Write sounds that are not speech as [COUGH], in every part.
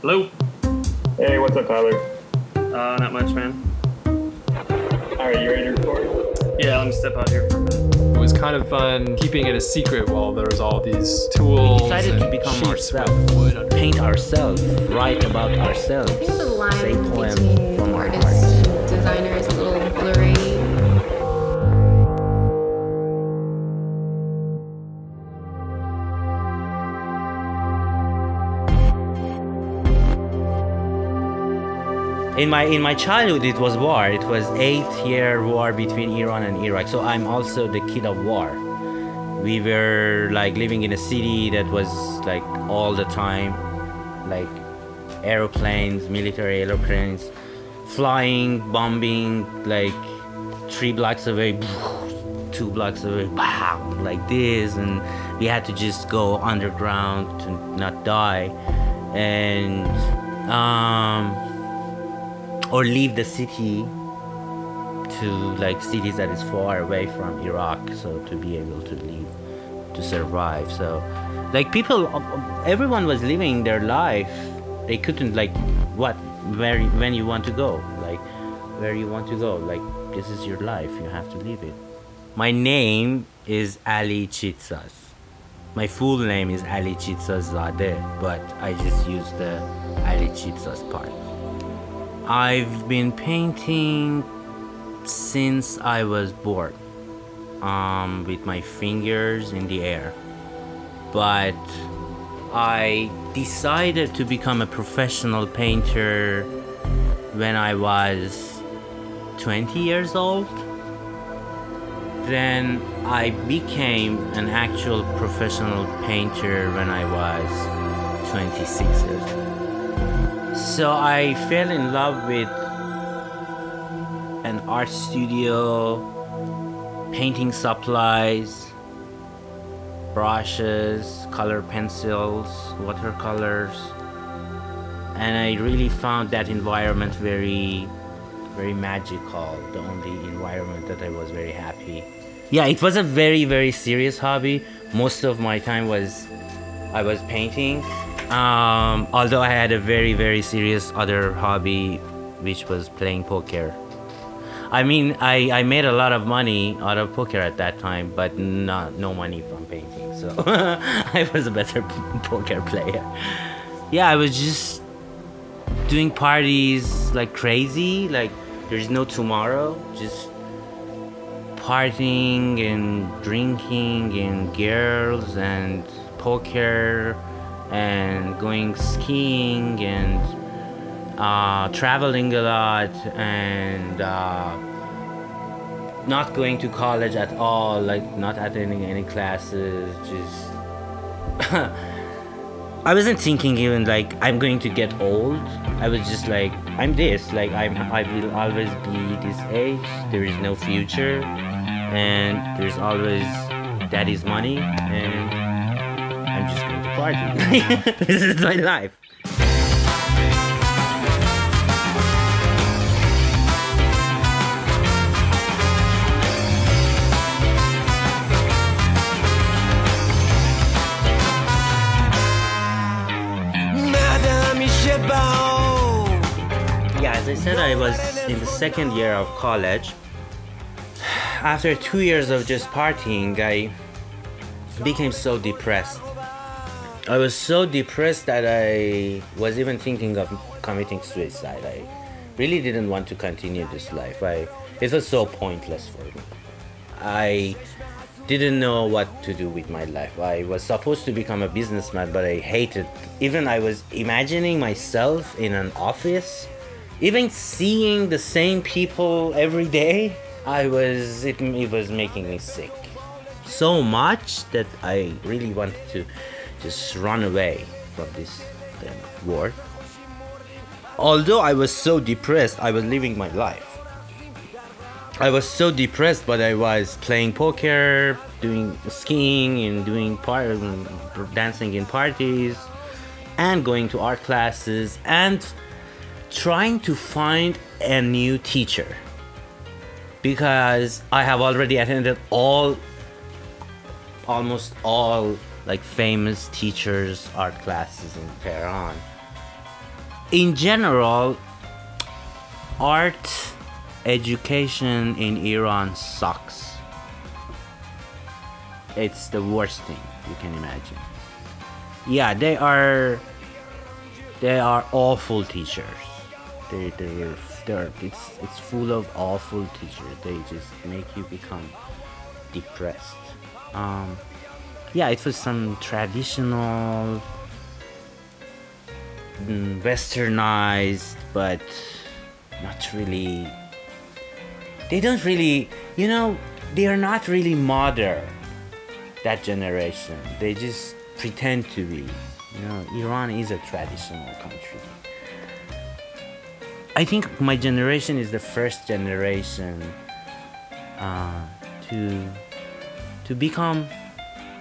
Hello. Hey, what's up, Tyler? Uh, not much, man. All right, you ready to record? Yeah, let me step out here for a minute. It was kind of fun keeping it a secret while there was all these tools. We decided to become ourselves, with wood under- paint ourselves, write about ourselves, I think the line say poems In my in my childhood, it was war. It was eight year war between Iran and Iraq. So I'm also the kid of war. We were like living in a city that was like all the time, like aeroplanes, military aeroplanes, flying, bombing, like three blocks away, [LAUGHS] two blocks away, like this, and we had to just go underground to not die, and um or leave the city to like cities that is far away from Iraq so to be able to live to survive. So like people everyone was living their life. They couldn't like what where when you want to go like where you want to go like this is your life you have to live it. My name is Ali Chitsas. My full name is Ali Chitsas Zadeh but I just use the Ali Chitsas part I've been painting since I was born, um, with my fingers in the air. But I decided to become a professional painter when I was 20 years old. Then I became an actual professional painter when I was 26 years old. So I fell in love with an art studio, painting supplies, brushes, color pencils, watercolors. And I really found that environment very very magical, the only environment that I was very happy. Yeah, it was a very very serious hobby. Most of my time was I was painting um, although I had a very, very serious other hobby, which was playing poker. I mean, I, I made a lot of money out of poker at that time, but not no money from painting. So [LAUGHS] I was a better [LAUGHS] poker player. Yeah, I was just doing parties like crazy. Like there's no tomorrow. Just partying and drinking and girls and poker and going skiing and uh, traveling a lot and uh, not going to college at all, like not attending any classes, just. [LAUGHS] I wasn't thinking even like I'm going to get old. I was just like I'm this, like I'm I will always be this age. There is no future, and there's always daddy's money, and I'm just going to party. this is my life. Yeah, as I said, I was in the second year of college. After two years of just partying, I became so depressed. I was so depressed that I was even thinking of committing suicide. I really didn't want to continue this life. I it was so pointless for me. I didn't know what to do with my life. I was supposed to become a businessman, but I hated. Even I was imagining myself in an office, even seeing the same people every day. I was it, it was making me sick so much that I really wanted to just run away from this uh, war. Although I was so depressed, I was living my life. I was so depressed, but I was playing poker, doing skiing, and doing par- dancing in parties, and going to art classes, and trying to find a new teacher because I have already attended all almost all like famous teachers art classes in Tehran. In general, art education in Iran sucks. It's the worst thing you can imagine. Yeah, they are they are awful teachers. They they're, they're it's it's full of awful teachers. They just make you become depressed. Um, yeah, it was some traditional, mm, westernized, but not really. They don't really, you know, they are not really modern. That generation, they just pretend to be. You know, Iran is a traditional country. I think my generation is the first generation uh, to to become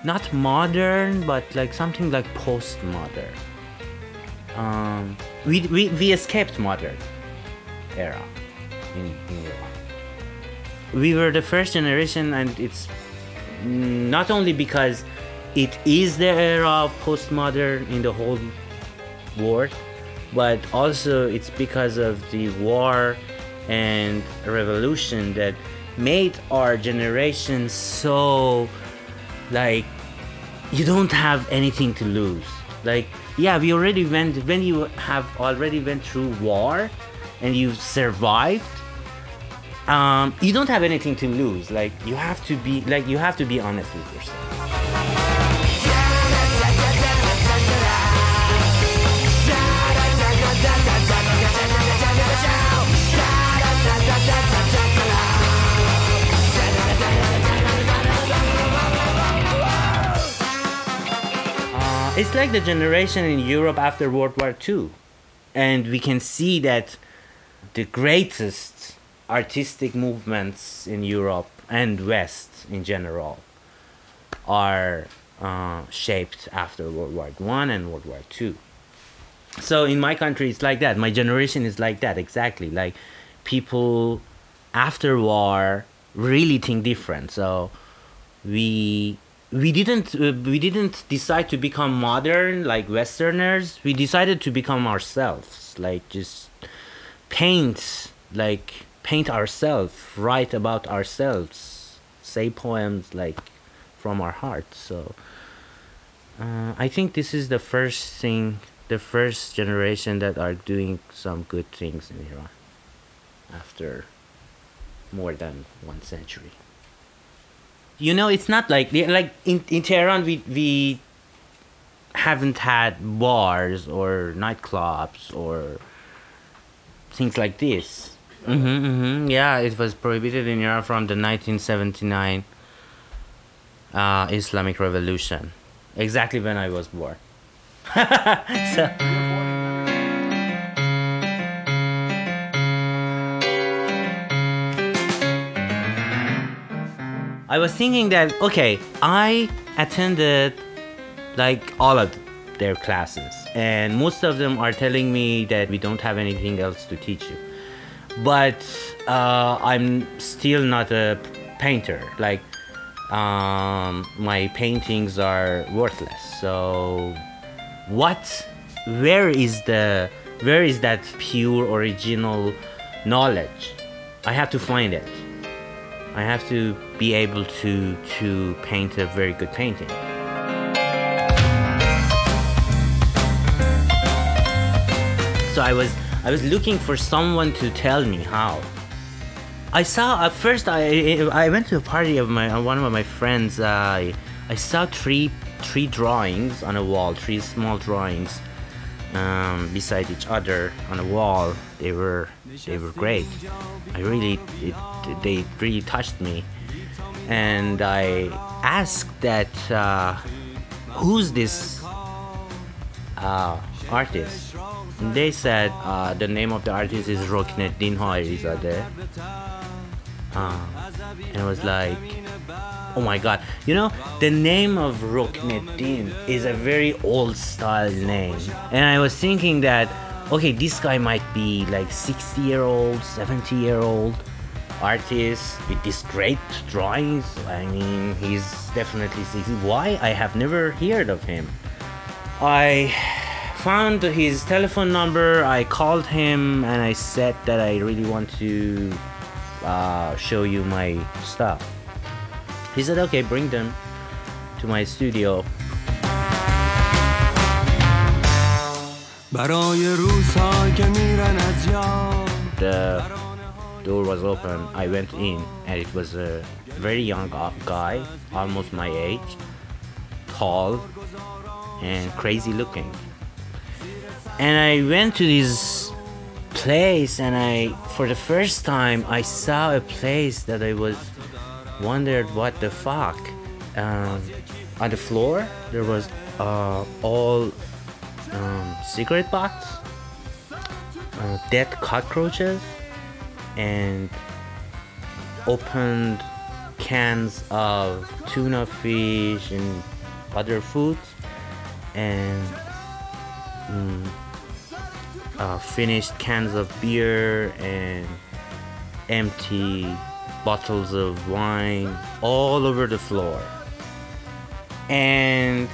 not modern but like something like postmodern. Um, we, we, we escaped modern era in, in Iran. We were the first generation, and it's not only because it is the era of postmodern in the whole world, but also it's because of the war and revolution that made our generation so like you don't have anything to lose. Like yeah we already went when you have already went through war and you survived um, you don't have anything to lose. Like you have to be like you have to be honest with yourself it's like the generation in Europe after World War II. And we can see that the greatest artistic movements in Europe and West in general are uh, shaped after World War One and World War Two. So in my country, it's like that. My generation is like that exactly. Like people after war really think different. So we we didn't uh, we didn't decide to become modern like westerners. We decided to become ourselves like just paint like paint ourselves write about ourselves say poems like from our heart. So uh, i think this is the first thing the first generation that are doing some good things in iran after more than one century you know it's not like like in, in tehran we we haven't had bars or nightclubs or things like this. Mm-hmm, mm-hmm. yeah it was prohibited in iran from the 1979 uh, islamic revolution. Exactly when i was born. [LAUGHS] So I was thinking that okay, I attended like all of their classes, and most of them are telling me that we don't have anything else to teach you. But uh, I'm still not a painter. Like um, my paintings are worthless. So what? Where is the? Where is that pure original knowledge? I have to find it. I have to be able to to paint a very good painting. So I was I was looking for someone to tell me how. I saw at first I I went to a party of my one of my friends. I I saw three three drawings on a wall, three small drawings um, beside each other on a wall. They were they were great. I really it, they really touched me, and I asked that uh, who's this uh, artist. And they said uh, the name of the artist is Rokneddin Haerizadeh. Uh, and I was like, oh my god. You know, the name of Rokneddin is a very old style name. And I was thinking that, okay, this guy might be like 60 year old, 70 year old. artist with these great drawings. I mean, he's definitely 60. why I have never heard of him. I found his telephone number. I called him and I said that I really want to uh, show you my stuff. He said, "Okay, bring them to my studio." برای روزها که میرن از یاد the door was open. I went in, and it was a very young gu- guy, almost my age, tall and crazy looking. And I went to this place, and I, for the first time, I saw a place that I was wondered what the fuck. Um, on the floor, there was uh, all um, cigarette butts uh, dead cockroaches and opened cans of tuna fish and other foods and mm, uh, finished cans of beer and empty bottles of wine all over the floor. And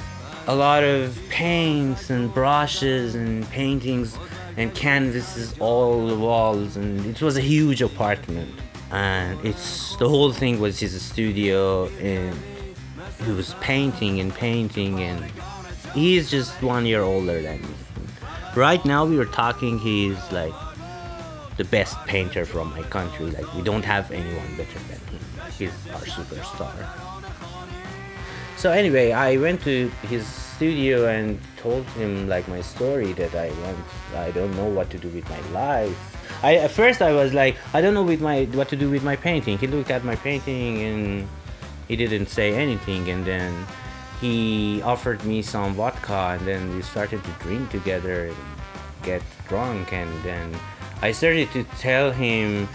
a lot of paints and brushes and paintings and canvases all the walls and it was a huge apartment. And it's the whole thing was his studio and he was painting and painting and he's just one year older than me. Right now we were talking he's like the best painter from my country. Like we don't have anyone better than him. He's our superstar so anyway, I went to his studio and told him like my story that I want. I don't know what to do with my life. I at first I was like I don't know with my what to do with my painting. He looked at my painting and he didn't say anything. And then he offered me some vodka, and then we started to drink together and get drunk. And then I started to tell him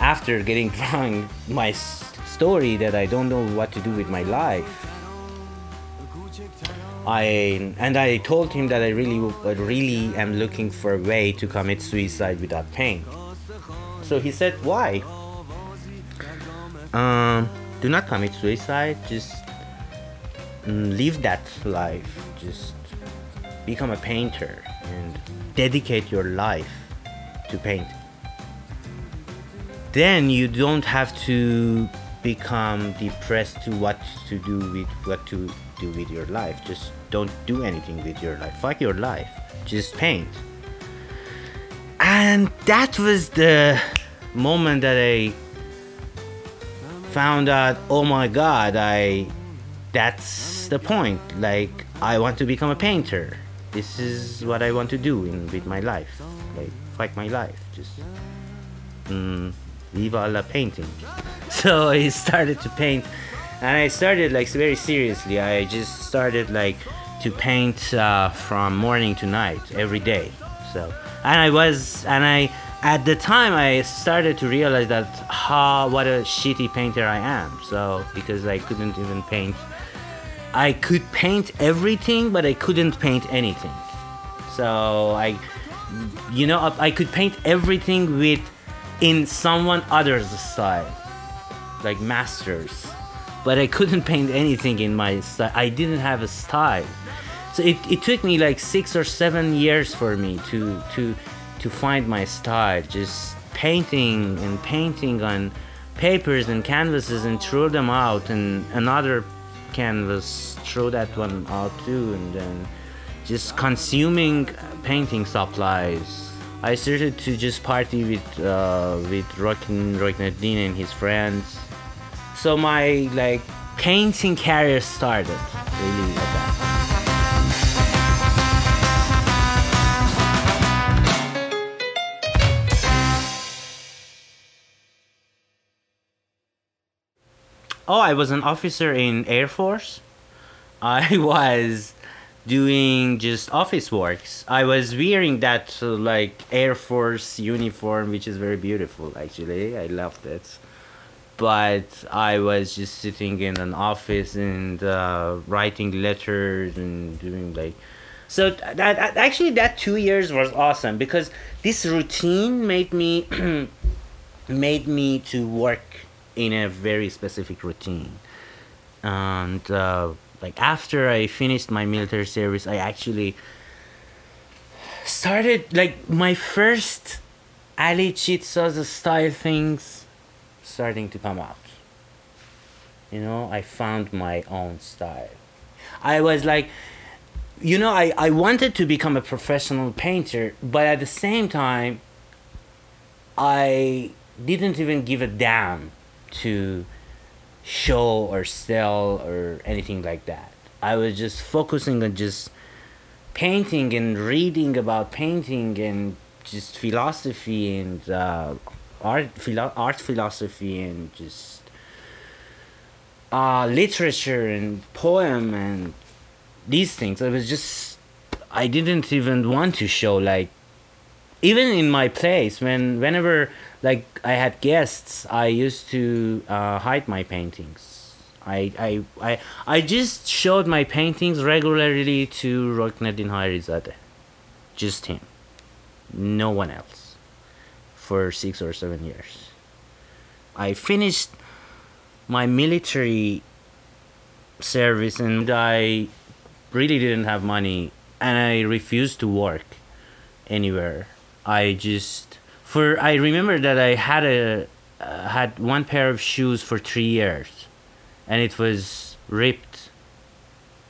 after getting [LAUGHS] drunk my story that I don't know what to do with my life. I and I told him that I really, really am looking for a way to commit suicide without pain. So he said, "Why? Um, do not commit suicide. Just mm, live that life. Just become a painter and dedicate your life to paint. Then you don't have to become depressed to what to do with what to do with your life. Just don't do anything with your life. Fuck your life. Just paint. And that was the moment that I found out, oh my god, I that's the point. Like I want to become a painter. This is what I want to do in with my life. Like fuck my life. Just mm, viva la painting. [LAUGHS] So I started to paint and I started like very seriously. I just started like to paint uh, from morning to night every day. So and I was and I at the time I started to realize that how what a shitty painter I am. So because I couldn't even paint I could paint everything but I couldn't paint anything. So I you know I could paint everything with in someone other's style like masters but I couldn't paint anything in my style. I didn't have a style. So it, it took me like six or seven years for me to to to find my style. Just painting and painting on papers and canvases and throw them out and another canvas throw that one out too and then just consuming painting supplies. I started to just party with uh, with Rokin Rokneddin and his friends so my like painting career started really at that. Oh, I was an officer in Air Force. [LAUGHS] I was doing just office works. I was wearing that uh, like Air Force uniform, which is very beautiful. Actually, I loved it but I was just sitting in an office and uh, writing letters and doing like so that, that actually that two years was awesome because this routine made me [CLEARS THROAT] made me to work in a very specific routine. And uh, like after I finished my military service, I actually started like my first Ali Chitsa's style things starting to come out. You know, I found my own style. I was like, you know, I, I wanted to become a professional painter, but at the same time, I didn't even give a damn to show or sell or anything like that. I was just focusing on just painting and reading about painting and just philosophy and uh, art, philo- art philosophy and just uh, literature and poem and these things. It was just I didn't even want to show like even in my place when whenever like I had guests, I used to uh, hide my paintings. I, I I I just showed my paintings regularly to Rokneddin Haerizadeh. Just him. No one else. For six or seven years. I finished my military service and I really didn't have money and I refused to work anywhere. I just for I remember that I had a uh, had one pair of shoes for 3 years and it was ripped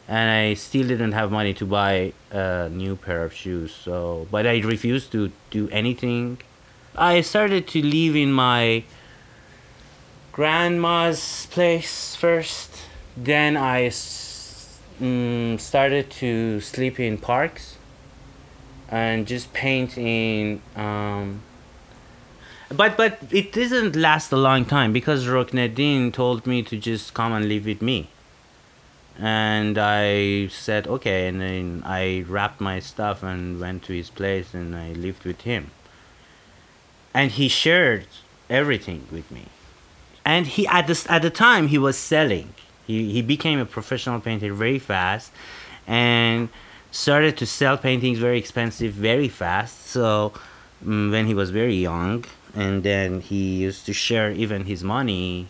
and I still didn't have money to buy a new pair of shoes so but I refused to do anything. I started to live in my grandma's place first. Then I s- mm, started to sleep in parks and just paint in um, but but it didn't last a long time because Rokneddin told me to just come and live with me. And I said okay and then I wrapped my stuff and went to his place and I lived with him and he shared everything with me. And he at the at the time he was selling. He he became a professional painter very fast and started to sell paintings very expensive very fast. So mm, when he was very young and then he used to share even his money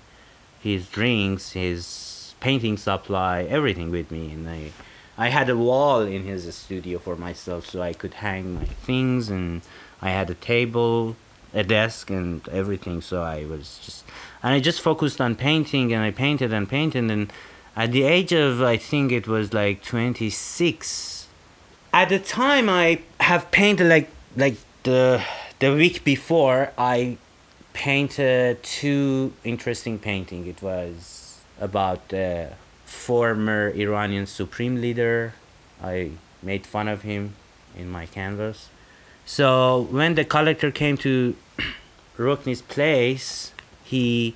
his drinks his painting supply everything with me. And i i had a wall in his studio for myself so i could hang my things and i had a table a desk and everything so i was just and i just focused on painting and i painted and painted and at the age of i think it was like 26 at the time i have painted like like the the week before i painted two interesting painting. It was about the former iranian supreme leader. I made fun of him in my canvas so when the collector came to [CLEARS THROAT] Rukni's place, he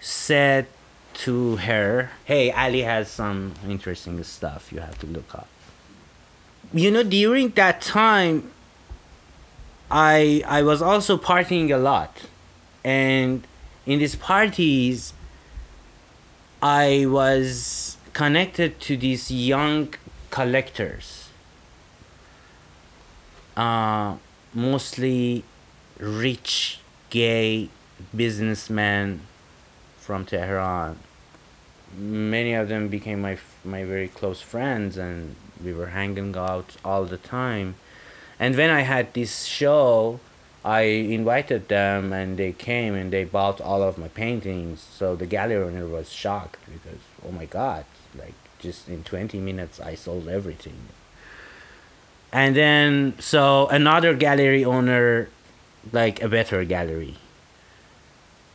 said to her, "Hey, Ali has some interesting stuff you have to look up." You know, during that time, I I was also partying a lot, and in these parties, I was connected to these young collectors uh, mostly rich gay businessmen from Tehran. Many of them became my my very close friends, and we were hanging out all the time. And when I had this show, I invited them, and they came and they bought all of my paintings. So the gallery owner was shocked because, oh my God, like just in twenty minutes, I sold everything and then so another gallery owner like a better gallery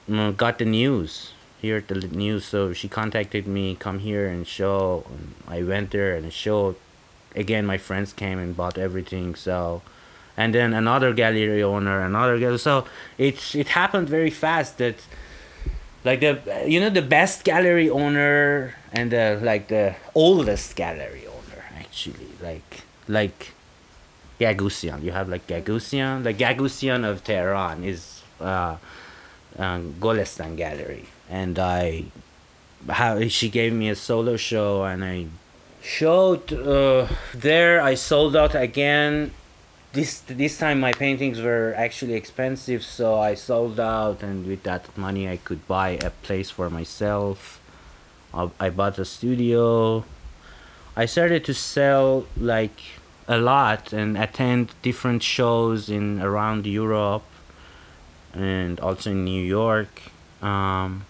mm, got the news. Here the news so she contacted me come here and show. And i went there and showed. Again my friends came and bought everything so and then another gallery owner another gallery so it it happened very fast that like the you know the best gallery owner and the like the oldest gallery owner actually like like Gagosian. You have like Gagosian. The Gagosian of Tehran is uh, um, Golestan Gallery, and I, how she gave me a solo show, and I showed uh, there. I sold out again. this this time my paintings were actually expensive, so I sold out, and with that money I could buy a place for myself. I, I bought a studio. I started to sell like a lot and attend different shows in around Europe and also in New York. Um,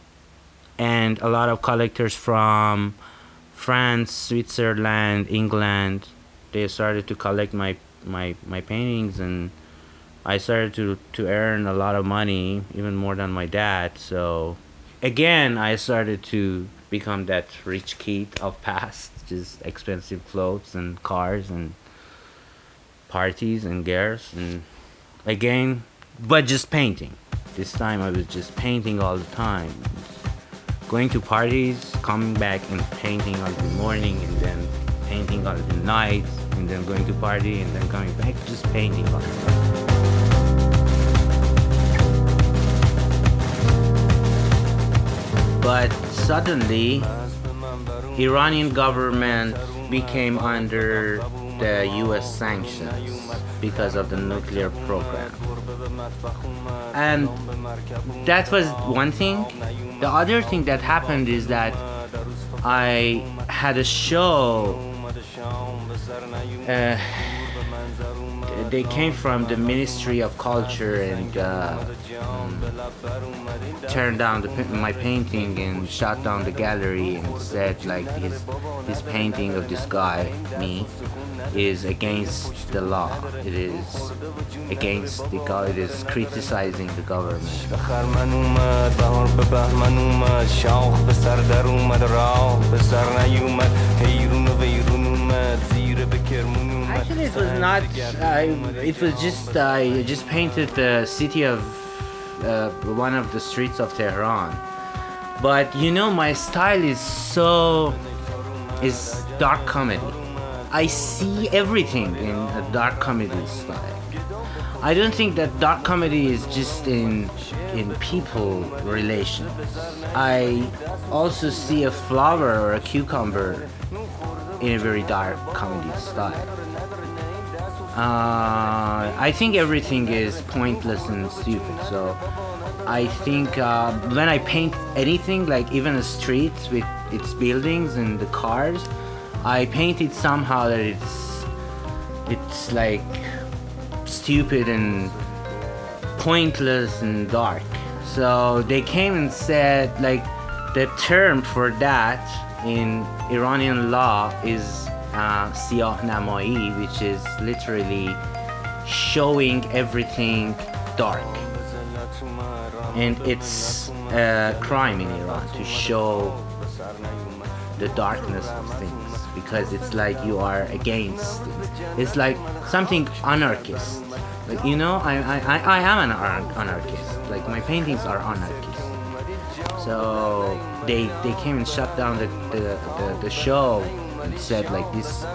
and a lot of collectors from France, Switzerland, England, they started to collect my my my paintings and I started to to earn a lot of money, even more than my dad. So again, I started to become that rich kid of past, [LAUGHS] just expensive clothes and cars and parties and girls and again, but just painting. This time I was just painting all the time. Going to parties, coming back and painting all the morning and then painting all the night and then going to party and then coming back just painting all the time. But suddenly, Iranian government became under the US sanctions because of the nuclear program. And that was one thing. The other thing that happened is that I had a show. Uh, they came from the Ministry of Culture and uh, turned down the, my painting and shot down the gallery and said like his, his painting of this guy me is against the law. It is against the guy it is criticizing the government. Actually, it was not. I, it was just I just painted the city of uh, one of the streets of Tehran. But you know, my style is so is dark comedy. I see everything in a dark comedy style. I don't think that dark comedy is just in in people relations. I also see a flower or a cucumber in a very dark comedy style. Uh, I think everything is pointless and stupid. So I think uh, when I paint anything, like even a street with its buildings and the cars, I paint it somehow that it's it's like stupid and pointless and dark. So they came and said like the term for that in Iranian law is uh, siyah namai, which is literally showing everything dark. And it's a crime in Iran to show the darkness of things because it's like you are against it. It's like something anarchist. Like you know, I I, I am an ar- anarchist. Like my paintings are anarchist. So they they came and shut down the the, the, the show said like this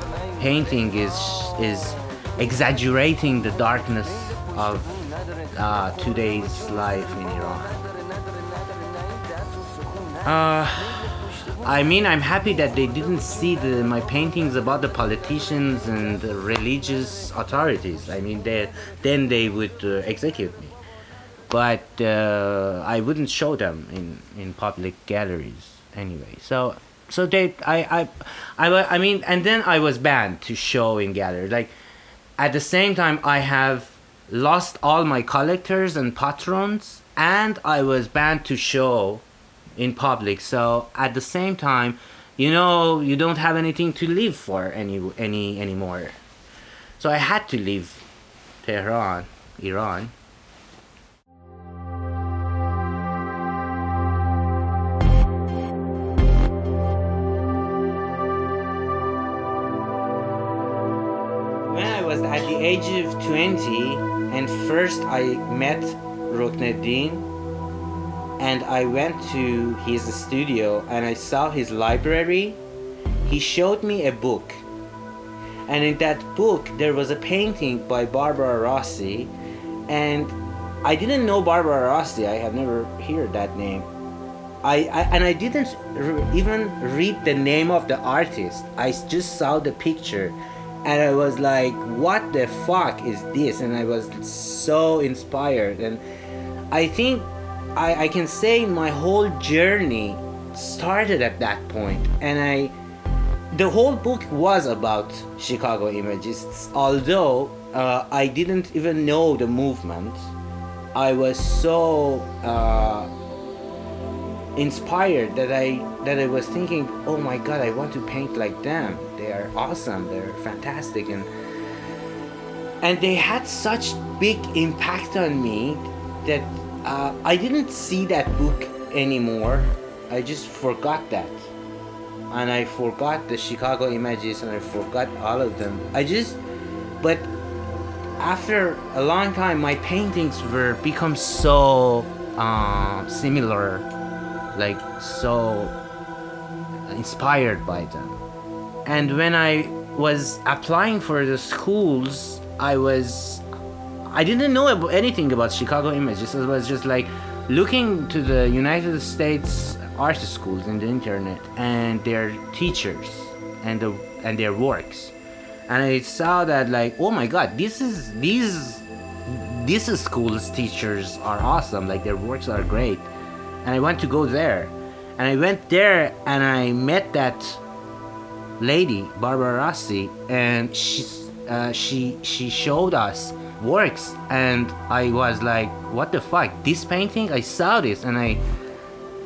painting is is exaggerating the darkness of uh, today's life in Iran. Uh, I mean, I'm happy that they didn't see the, my paintings about the politicians and the religious authorities. I mean, they, then they would uh, execute me. But uh, I wouldn't show them in, in public galleries anyway. So, so they, I, I, I, I mean, and then I was banned to show in galleries. Like, at the same time, I have lost all my collectors and patrons, and I was banned to show in public. So at the same time, you know, you don't have anything to live for any any anymore. So I had to leave Tehran, Iran. Age of 20, and first I met Rukneddin, and I went to his studio and I saw his library, he showed me a book. And in that book, there was a painting by Barbara Rossi, and I didn't know Barbara Rossi. I have never heard that name. I, I and I didn't r- even read the name of the artist. I just saw the picture, and I was like, "What the fuck is this?" And I was so inspired, and I think I, I can say my whole journey started at that point. and I the whole book was about Chicago Imagists, although uh, I didn't even know the movement. I was so uh, inspired that I that I was thinking, oh my god, I want to paint like them. They are awesome. They're fantastic, and and they had such big impact on me that uh, I didn't see that book anymore. I just forgot that and I forgot the Chicago Imagists and I forgot all of them. I just, but after a long time, my paintings were become so uh, similar, like so inspired by them. And when I was applying for the schools, I was, I didn't know anything about Chicago Imagists. It was just like looking to the United States art schools in the internet and their teachers and the and their works and i saw that like oh my god this is these these schools teachers are awesome like their works are great and i want to go there and i went there and i met that lady barbara rossi and she uh, she she showed us works. And i was like what the fuck? This painting i saw this and i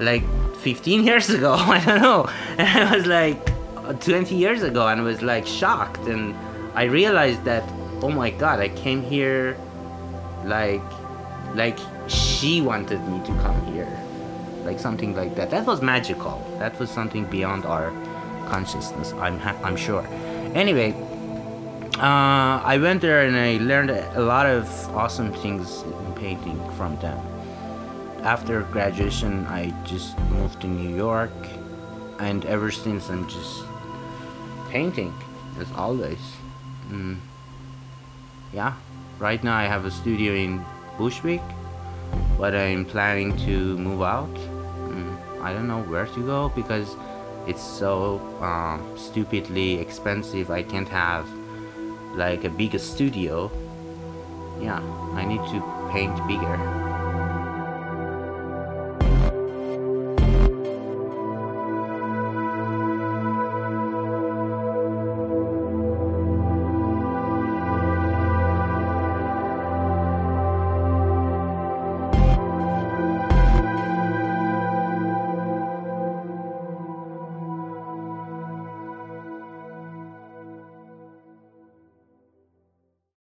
like 15 [LAUGHS] years ago [LAUGHS] i don't know. And i was like 20 years ago and I was like shocked. And i realized that oh my god i came here like like she wanted me to come here like something like that that was magical that was something beyond our consciousness i'm ha- i'm sure anyway uh, i went there and i learned a lot of awesome things in painting from them after graduation, I just moved to New York, and ever since I'm just painting, as always. Mm. Yeah, right now I have a studio in Bushwick, but I'm planning to move out. I don't know where to go because it's so um, stupidly expensive. I can't have like a bigger studio. Yeah, I need to paint bigger.